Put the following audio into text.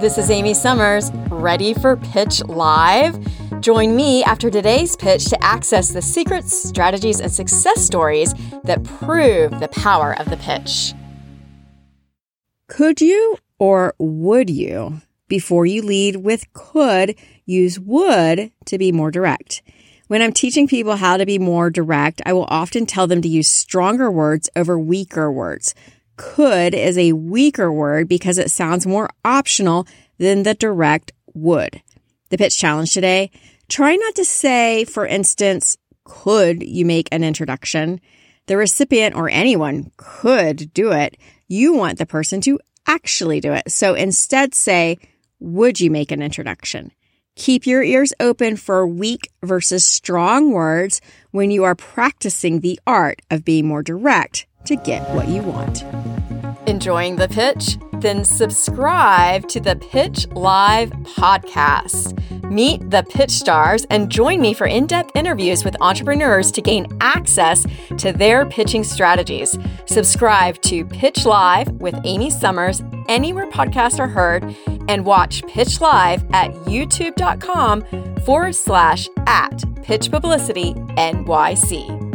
This is Amy Summers, ready for Pitch Live? Join me after today's pitch to access the secrets, strategies, and success stories that prove the power of the pitch. Could you or would you, before you lead with could, use would to be more direct? When I'm teaching people how to be more direct, I will often tell them to use stronger words over weaker words could is a weaker word because it sounds more optional than the direct would. The pitch challenge today, try not to say, for instance, could you make an introduction? The recipient or anyone could do it. You want the person to actually do it. So instead say, would you make an introduction? Keep your ears open for weak versus strong words when you are practicing the art of being more direct to get what you want. Enjoying the pitch? Then subscribe to the Pitch Live podcast. Meet the pitch stars and join me for in depth interviews with entrepreneurs to gain access to their pitching strategies. Subscribe to Pitch Live with Amy Summers anywhere podcasts are heard and watch Pitch Live at youtube.com forward slash at pitch publicity NYC.